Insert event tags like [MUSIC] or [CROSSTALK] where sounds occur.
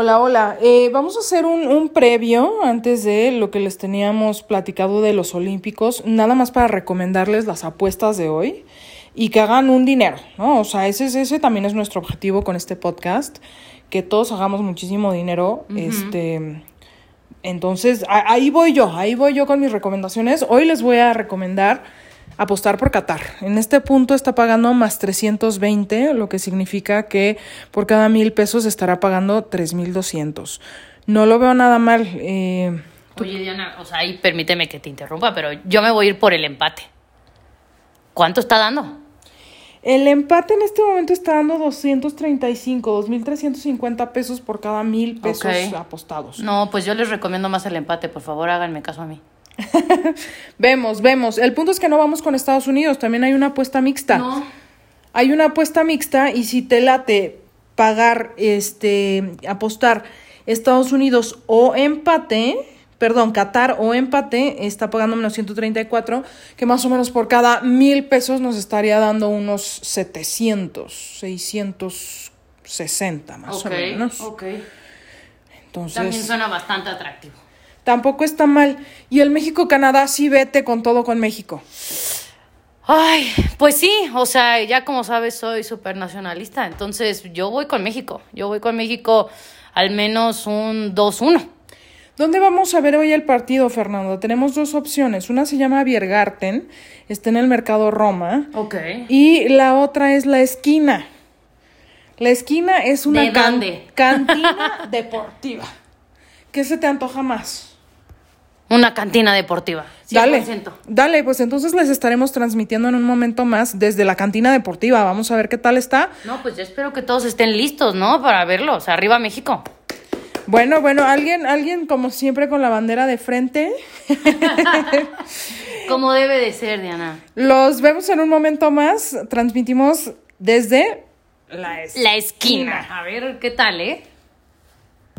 Hola, hola. Eh, vamos a hacer un, un previo antes de lo que les teníamos platicado de los Olímpicos, nada más para recomendarles las apuestas de hoy y que hagan un dinero, ¿no? O sea, ese, es- ese también es nuestro objetivo con este podcast, que todos hagamos muchísimo dinero. Este. Entonces, a- ahí voy yo, ahí voy yo con mis recomendaciones. Hoy les voy a recomendar apostar por Qatar. En este punto está pagando más 320, lo que significa que por cada mil pesos estará pagando 3200. No lo veo nada mal. eh, Oye, Diana, o sea, ahí permíteme que te interrumpa, pero yo me voy a ir por el empate. ¿Cuánto está dando? el empate en este momento está dando 235, 2350 pesos por cada mil pesos apostados. No, pues yo les recomiendo más el empate, por favor, háganme caso a mí. [LAUGHS] Vemos, vemos. El punto es que no vamos con Estados Unidos, también hay una apuesta mixta. No. Hay una apuesta mixta y si te late pagar, este, apostar Estados Unidos o empate, perdón, Qatar o empate, está pagando menos 134, que más o menos por cada mil pesos nos estaría dando unos 700, 660 más o menos. ok. Entonces, También suena bastante atractivo. Tampoco está mal. Y el México-Canadá sí vete con todo con México. Ay, pues sí, o sea, ya como sabes, soy súper nacionalista, entonces yo voy con México. Yo voy con México al menos un 2-1. ¿Dónde vamos a ver hoy el partido, Fernando? Tenemos dos opciones. Una se llama Biergarten, está en el Mercado Roma, Ok. y la otra es La Esquina. La Esquina es una ¿De can- cantina [LAUGHS] deportiva. ¿Qué se te antoja más? Una cantina deportiva. 100%. Dale, dale, pues entonces les estaremos transmitiendo en un momento más desde la cantina deportiva. Vamos a ver qué tal está. No, pues yo espero que todos estén listos, ¿no? Para verlo. O sea, arriba México. Bueno, bueno, alguien, alguien como siempre con la bandera de frente. [LAUGHS] Como debe de ser, Diana. Los vemos en un momento más. Transmitimos desde la La esquina. A ver, ¿qué tal, eh?